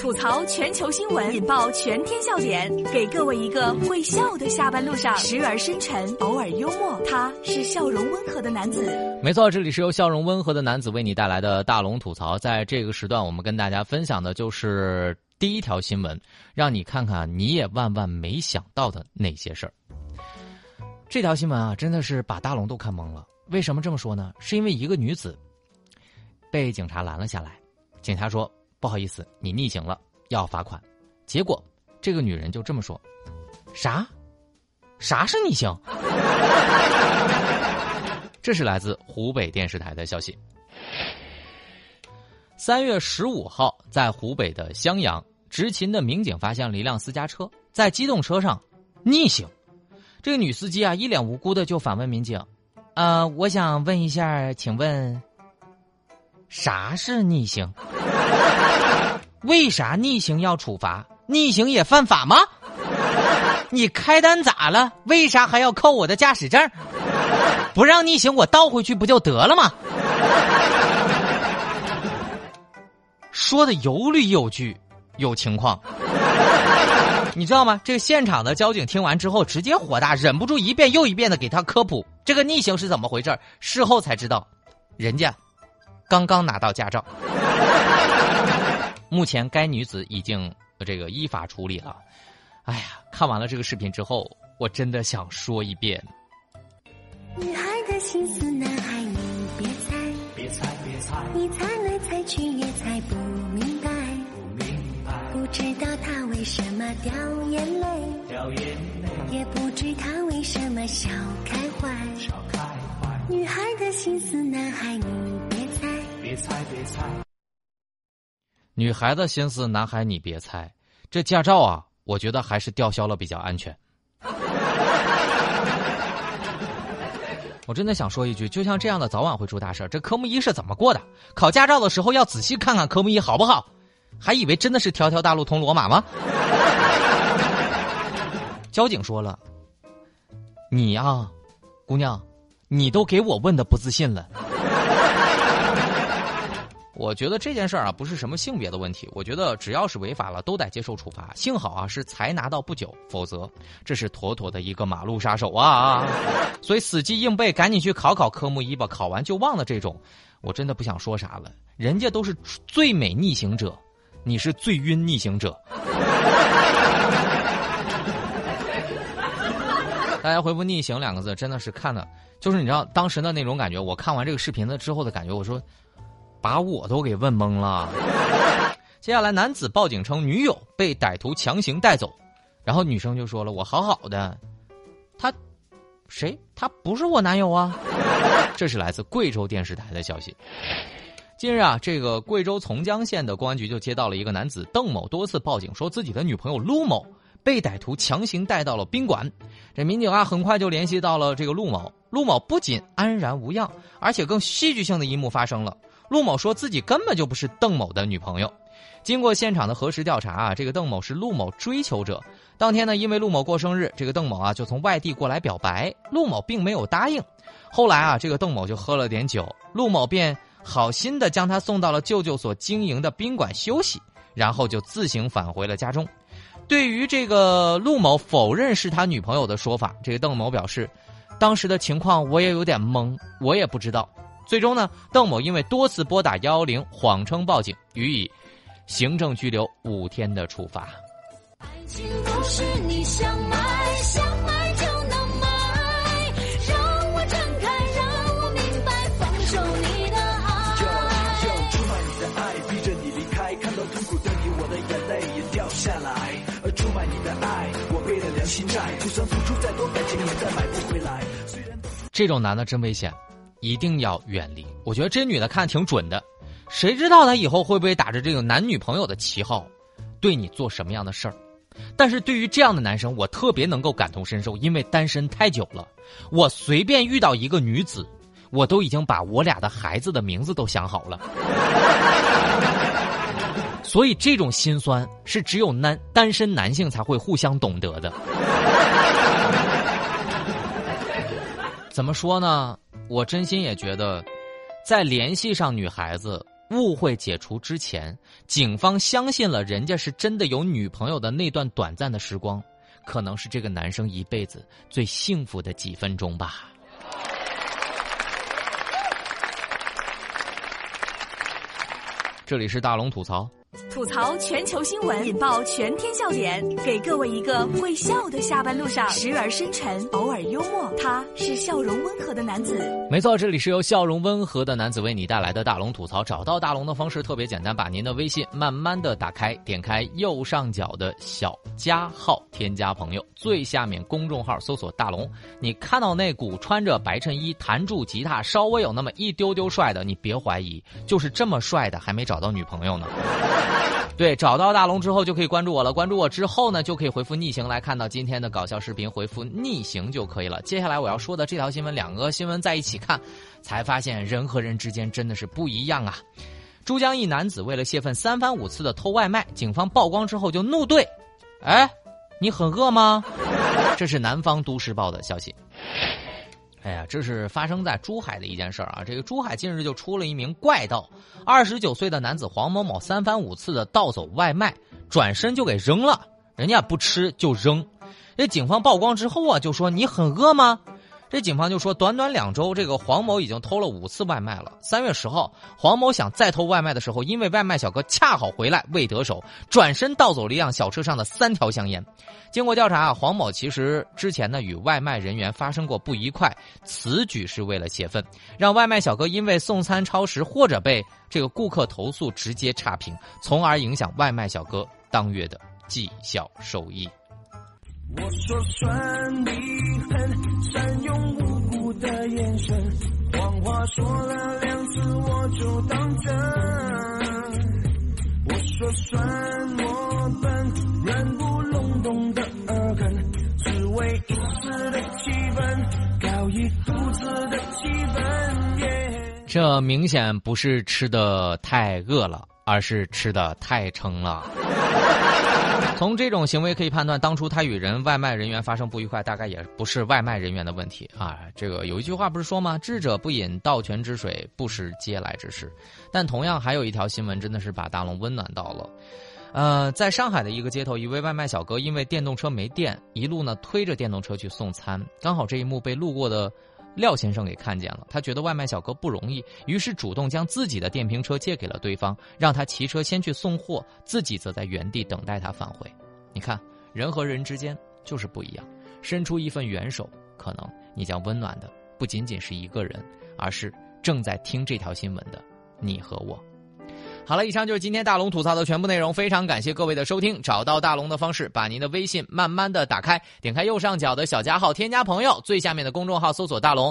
吐槽全球新闻，引爆全天笑点，给各位一个会笑的下班路上，时而深沉，偶尔幽默。他是笑容温和的男子。没错，这里是由笑容温和的男子为你带来的大龙吐槽。在这个时段，我们跟大家分享的就是第一条新闻，让你看看你也万万没想到的那些事儿。这条新闻啊，真的是把大龙都看懵了。为什么这么说呢？是因为一个女子被警察拦了下来，警察说。不好意思，你逆行了，要罚款。结果这个女人就这么说：“啥？啥是逆行？” 这是来自湖北电视台的消息。三月十五号，在湖北的襄阳，执勤的民警发现了一辆私家车在机动车上逆行。这个女司机啊，一脸无辜的就反问民警：“呃，我想问一下，请问啥是逆行？” 为啥逆行要处罚？逆行也犯法吗？你开单咋了？为啥还要扣我的驾驶证？不让逆行，我倒回去不就得了吗？说的有理有据，有情况。你知道吗？这个现场的交警听完之后直接火大，忍不住一遍又一遍的给他科普这个逆行是怎么回事事后才知道，人家刚刚拿到驾照。目前该女子已经这个依法处理了。哎呀，看完了这个视频之后，我真的想说一遍。女孩的心思，男孩你别猜，别猜别猜，你猜来猜去也猜不明白，不明白，不知道他为什么掉眼泪，掉眼泪，也不知他为什么笑开怀，笑开怀。女孩的心思，男孩你别猜，别猜别猜。女孩子心思，男孩你别猜。这驾照啊，我觉得还是吊销了比较安全。我真的想说一句，就像这样的早晚会出大事这科目一是怎么过的？考驾照的时候要仔细看看科目一好不好？还以为真的是条条大路通罗马吗？交警说了，你呀，姑娘，你都给我问的不自信了。我觉得这件事儿啊，不是什么性别的问题。我觉得只要是违法了，都得接受处罚。幸好啊，是才拿到不久，否则这是妥妥的一个马路杀手啊！所以死记硬背，赶紧去考考科目一吧。考完就忘了这种，我真的不想说啥了。人家都是最美逆行者，你是最晕逆行者。大家回复“逆行”两个字，真的是看的，就是你知道当时的那种感觉。我看完这个视频了之后的感觉，我说。把我都给问懵了。接下来，男子报警称女友被歹徒强行带走，然后女生就说了：“我好好的，他谁？他不是我男友啊！” 这是来自贵州电视台的消息。近日啊，这个贵州从江县的公安局就接到了一个男子邓某多次报警，说自己的女朋友陆某被歹徒强行带到了宾馆。这民警啊，很快就联系到了这个陆某。陆某不仅安然无恙，而且更戏剧性的一幕发生了。陆某说自己根本就不是邓某的女朋友。经过现场的核实调查啊，这个邓某是陆某追求者。当天呢，因为陆某过生日，这个邓某啊就从外地过来表白，陆某并没有答应。后来啊，这个邓某就喝了点酒，陆某便好心的将他送到了舅舅所经营的宾馆休息，然后就自行返回了家中。对于这个陆某否认是他女朋友的说法，这个邓某表示，当时的情况我也有点懵，我也不知道。最终呢，邓某因为多次拨打幺幺零，谎称报警，予以行政拘留五天的处罚。爱情不是你想买想买就能买，让我睁开，让我明白，放手你的爱。就就出卖你的爱，逼着你离开，看到痛苦的你，我的眼泪也掉下来。而出卖你的爱，我背了良心债，就算付出再多感情，也再买不回来。虽然这种男的真危险。一定要远离。我觉得这女的看挺准的，谁知道她以后会不会打着这个男女朋友的旗号，对你做什么样的事儿？但是对于这样的男生，我特别能够感同身受，因为单身太久了，我随便遇到一个女子，我都已经把我俩的孩子的名字都想好了。所以这种心酸是只有男单身男性才会互相懂得的。怎么说呢？我真心也觉得，在联系上女孩子，误会解除之前，警方相信了人家是真的有女朋友的那段短暂的时光，可能是这个男生一辈子最幸福的几分钟吧。这里是大龙吐槽。吐槽全球新闻，引爆全天笑点，给各位一个会笑的下班路上，时而深沉，偶尔幽默。他是笑容温和的男子。没错，这里是由笑容温和的男子为你带来的大龙吐槽。找到大龙的方式特别简单，把您的微信慢慢的打开，点开右上角的小加号，添加朋友，最下面公众号搜索大龙。你看到那股穿着白衬衣、弹住吉他、稍微有那么一丢丢帅的，你别怀疑，就是这么帅的还没找到女朋友呢。对，找到大龙之后就可以关注我了。关注我之后呢，就可以回复逆行来看到今天的搞笑视频，回复逆行就可以了。接下来我要说的这条新闻，两个新闻在一起看，才发现人和人之间真的是不一样啊。珠江一男子为了泄愤，三番五次的偷外卖，警方曝光之后就怒怼：“哎，你很饿吗？”这是南方都市报的消息。哎呀，这是发生在珠海的一件事儿啊！这个珠海近日就出了一名怪盗，二十九岁的男子黄某某三番五次的盗走外卖，转身就给扔了，人家不吃就扔。这警方曝光之后啊，就说你很饿吗？这警方就说，短短两周，这个黄某已经偷了五次外卖了。三月十号，黄某想再偷外卖的时候，因为外卖小哥恰好回来未得手，转身盗走了一辆小车上的三条香烟。经过调查，黄某其实之前呢与外卖人员发生过不愉快，此举是为了泄愤，让外卖小哥因为送餐超时或者被这个顾客投诉直接差评，从而影响外卖小哥当月的绩效收益。我说算你狠，算的眼神，谎话说了两次我就当真。我说算我笨，软不隆咚的耳根，只为一时的气氛，搞一肚子的气氛。这明显不是吃的太饿了，而是吃的太撑了。从这种行为可以判断，当初他与人外卖人员发生不愉快，大概也不是外卖人员的问题啊。这个有一句话不是说吗？智者不饮盗泉之水，不食嗟来之食。但同样还有一条新闻，真的是把大龙温暖到了。呃，在上海的一个街头，一位外卖小哥因为电动车没电，一路呢推着电动车去送餐，刚好这一幕被路过的。廖先生给看见了，他觉得外卖小哥不容易，于是主动将自己的电瓶车借给了对方，让他骑车先去送货，自己则在原地等待他返回。你看，人和人之间就是不一样，伸出一份援手，可能你将温暖的不仅仅是一个人，而是正在听这条新闻的你和我。好了，以上就是今天大龙吐槽的全部内容。非常感谢各位的收听。找到大龙的方式，把您的微信慢慢的打开，点开右上角的小加号，添加朋友，最下面的公众号搜索大龙。